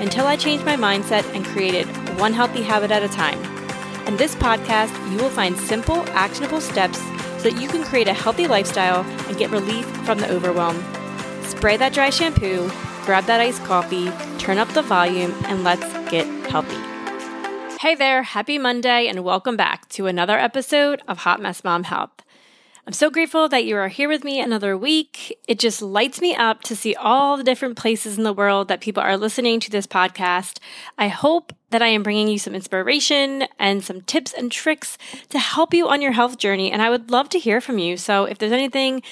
until I changed my mindset and created one healthy habit at a time. In this podcast, you will find simple, actionable steps so that you can create a healthy lifestyle and get relief from the overwhelm. Spray that dry shampoo, grab that iced coffee, turn up the volume, and let's get healthy. Hey there, happy Monday, and welcome back to another episode of Hot Mess Mom Health. I'm so grateful that you are here with me another week. It just lights me up to see all the different places in the world that people are listening to this podcast. I hope that I am bringing you some inspiration and some tips and tricks to help you on your health journey. And I would love to hear from you. So if there's anything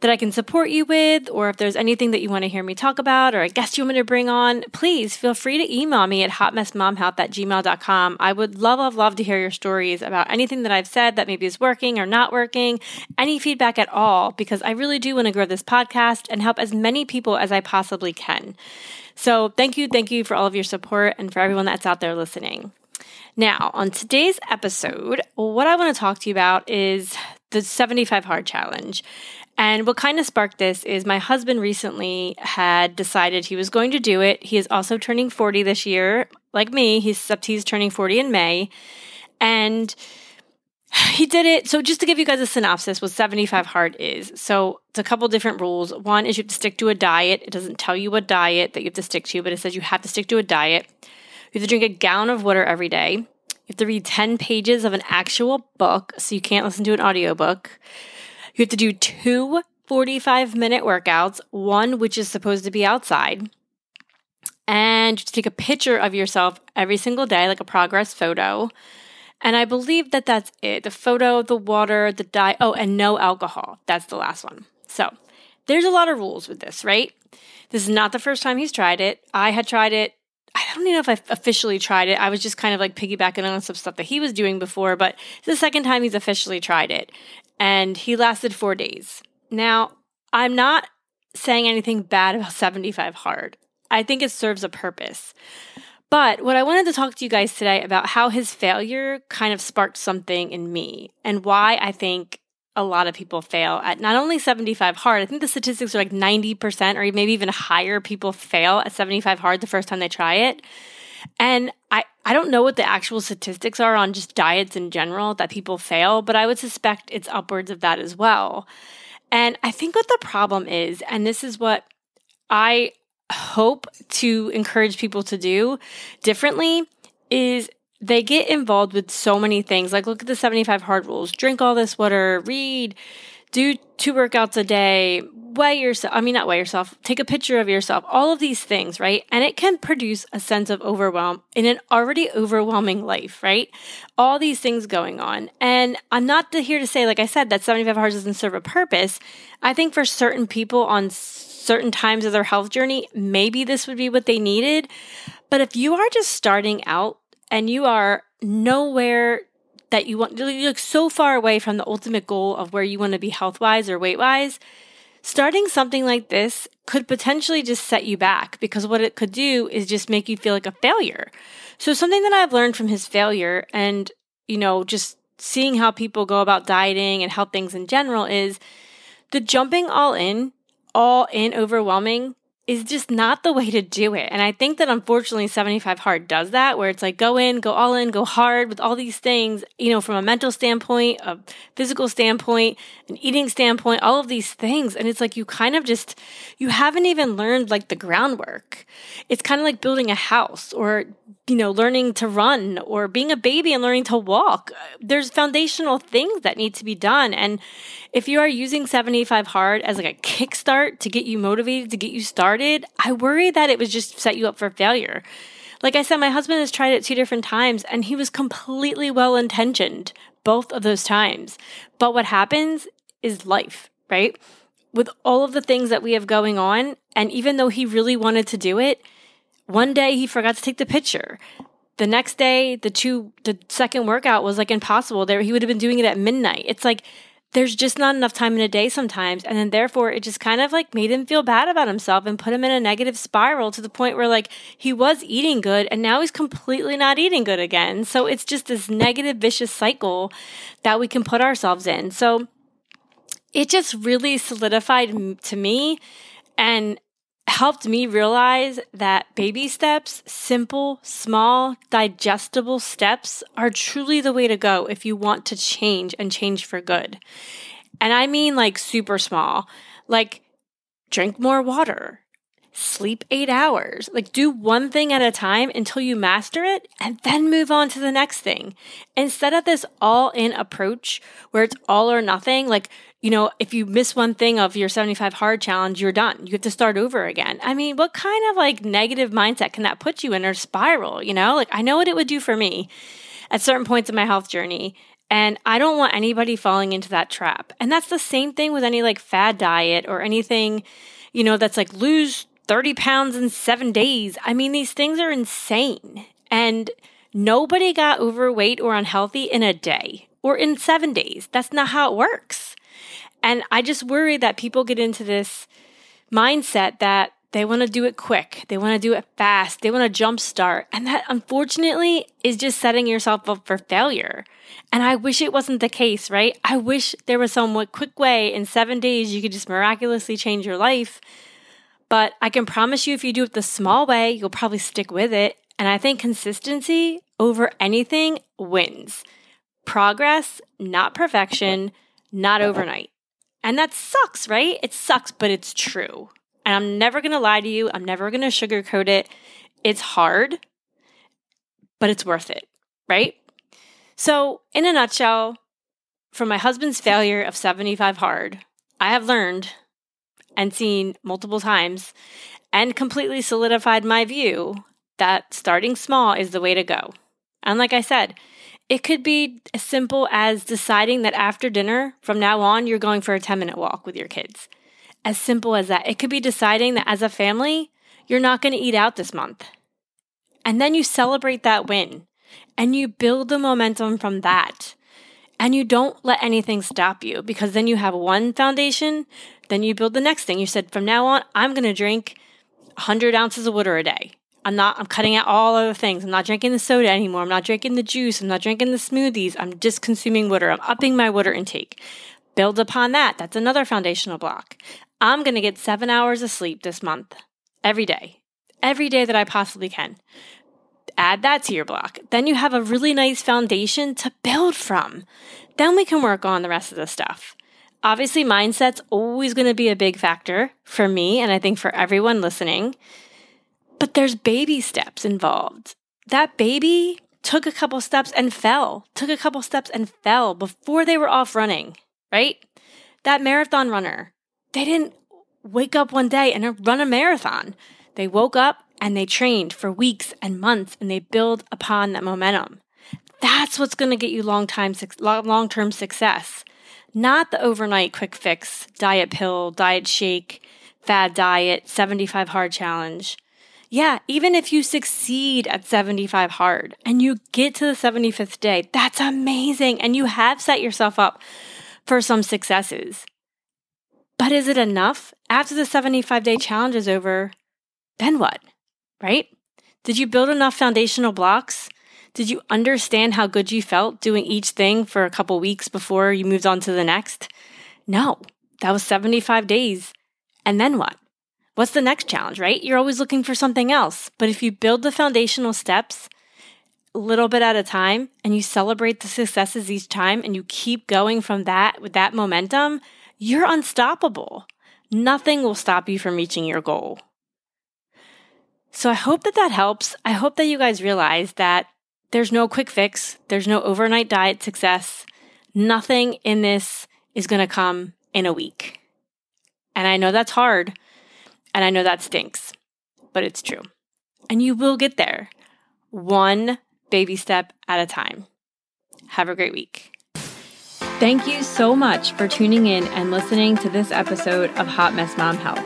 that I can support you with, or if there's anything that you want to hear me talk about, or a guest you want me to bring on, please feel free to email me at hotmessmomhealth at gmail.com. I would love, love, love to hear your stories about anything that I've said that maybe is working or not working, any feedback at all, because I really do want to grow this podcast and help as many people as I possibly can. So thank you, thank you for all of your support and for everyone that's out there listening. Now, on today's episode, what I want to talk to you about is the 75 Hard Challenge. And what kind of sparked this is my husband recently had decided he was going to do it. He is also turning 40 this year, like me. He's except he's turning 40 in May. And he did it. So just to give you guys a synopsis, what 75 hard is. So it's a couple different rules. One is you have to stick to a diet. It doesn't tell you what diet that you have to stick to, but it says you have to stick to a diet. You have to drink a gallon of water every day. You have to read 10 pages of an actual book, so you can't listen to an audiobook. You have to do two 45 minute workouts, one which is supposed to be outside, and to take a picture of yourself every single day, like a progress photo. And I believe that that's it the photo, the water, the diet. Oh, and no alcohol. That's the last one. So there's a lot of rules with this, right? This is not the first time he's tried it. I had tried it. I don't even know if I officially tried it. I was just kind of like piggybacking on some stuff that he was doing before, but it's the second time he's officially tried it and he lasted four days. Now, I'm not saying anything bad about 75 hard. I think it serves a purpose. But what I wanted to talk to you guys today about how his failure kind of sparked something in me and why I think a lot of people fail at not only 75 hard, I think the statistics are like 90% or maybe even higher people fail at 75 hard the first time they try it. And I, I don't know what the actual statistics are on just diets in general that people fail, but I would suspect it's upwards of that as well. And I think what the problem is, and this is what I hope to encourage people to do differently, is they get involved with so many things. Like, look at the 75 hard rules drink all this water, read, do two workouts a day, weigh yourself. I mean, not weigh yourself, take a picture of yourself, all of these things, right? And it can produce a sense of overwhelm in an already overwhelming life, right? All these things going on. And I'm not here to say, like I said, that 75 hard doesn't serve a purpose. I think for certain people on certain times of their health journey, maybe this would be what they needed. But if you are just starting out and you are nowhere that you want, you look so far away from the ultimate goal of where you want to be health wise or weight wise, starting something like this could potentially just set you back because what it could do is just make you feel like a failure. So, something that I've learned from his failure and, you know, just seeing how people go about dieting and health things in general is the jumping all in, all in overwhelming is just not the way to do it. And I think that unfortunately 75 Hard does that, where it's like go in, go all in, go hard with all these things, you know, from a mental standpoint, a physical standpoint, an eating standpoint, all of these things. And it's like you kind of just, you haven't even learned like the groundwork. It's kind of like building a house or you know, learning to run or being a baby and learning to walk. There's foundational things that need to be done. And if you are using 75 hard as like a kickstart to get you motivated, to get you started, I worry that it would just set you up for failure. Like I said, my husband has tried it two different times and he was completely well intentioned both of those times. But what happens is life, right? With all of the things that we have going on, and even though he really wanted to do it, one day he forgot to take the picture. The next day, the two, the second workout was like impossible. There, he would have been doing it at midnight. It's like there's just not enough time in a day sometimes, and then therefore it just kind of like made him feel bad about himself and put him in a negative spiral to the point where like he was eating good and now he's completely not eating good again. So it's just this negative vicious cycle that we can put ourselves in. So it just really solidified to me and helped me realize that baby steps, simple, small, digestible steps are truly the way to go if you want to change and change for good. And I mean like super small, like drink more water, sleep eight hours. Like do one thing at a time until you master it and then move on to the next thing. Instead of this all in approach where it's all or nothing, like you know, if you miss one thing of your 75 hard challenge, you're done. You have to start over again. I mean, what kind of like negative mindset can that put you in or spiral? You know, like I know what it would do for me at certain points in my health journey. And I don't want anybody falling into that trap. And that's the same thing with any like fad diet or anything, you know, that's like lose 30 pounds in seven days. I mean, these things are insane. And nobody got overweight or unhealthy in a day or in seven days. That's not how it works. And I just worry that people get into this mindset that they want to do it quick, they want to do it fast, they want to jumpstart. And that unfortunately is just setting yourself up for failure. And I wish it wasn't the case, right? I wish there was some quick way in seven days you could just miraculously change your life. But I can promise you, if you do it the small way, you'll probably stick with it. And I think consistency over anything wins. Progress, not perfection, not overnight. And that sucks, right? It sucks, but it's true. And I'm never going to lie to you. I'm never going to sugarcoat it. It's hard, but it's worth it, right? So, in a nutshell, from my husband's failure of 75 hard, I have learned and seen multiple times and completely solidified my view that starting small is the way to go. And like I said, it could be as simple as deciding that after dinner, from now on, you're going for a 10 minute walk with your kids. As simple as that. It could be deciding that as a family, you're not going to eat out this month. And then you celebrate that win and you build the momentum from that. And you don't let anything stop you because then you have one foundation, then you build the next thing. You said, from now on, I'm going to drink 100 ounces of water a day. I'm not, I'm cutting out all other things. I'm not drinking the soda anymore. I'm not drinking the juice. I'm not drinking the smoothies. I'm just consuming water. I'm upping my water intake. Build upon that. That's another foundational block. I'm going to get seven hours of sleep this month, every day, every day that I possibly can. Add that to your block. Then you have a really nice foundation to build from. Then we can work on the rest of the stuff. Obviously, mindset's always going to be a big factor for me, and I think for everyone listening. But there's baby steps involved. That baby took a couple steps and fell, took a couple steps and fell before they were off running, right? That marathon runner, they didn't wake up one day and run a marathon. They woke up and they trained for weeks and months and they build upon that momentum. That's what's going to get you long time long term success, not the overnight quick fix, diet pill, diet shake, fad diet, 75 hard challenge. Yeah, even if you succeed at 75 hard and you get to the 75th day, that's amazing. And you have set yourself up for some successes. But is it enough? After the 75 day challenge is over, then what? Right? Did you build enough foundational blocks? Did you understand how good you felt doing each thing for a couple weeks before you moved on to the next? No, that was 75 days. And then what? What's the next challenge, right? You're always looking for something else. But if you build the foundational steps a little bit at a time and you celebrate the successes each time and you keep going from that with that momentum, you're unstoppable. Nothing will stop you from reaching your goal. So I hope that that helps. I hope that you guys realize that there's no quick fix, there's no overnight diet success. Nothing in this is going to come in a week. And I know that's hard, and I know that stinks, but it's true. And you will get there one baby step at a time. Have a great week. Thank you so much for tuning in and listening to this episode of Hot Mess Mom Health.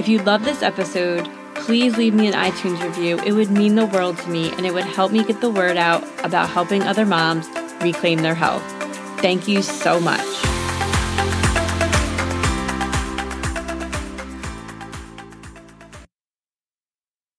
If you love this episode, please leave me an iTunes review. It would mean the world to me and it would help me get the word out about helping other moms reclaim their health. Thank you so much.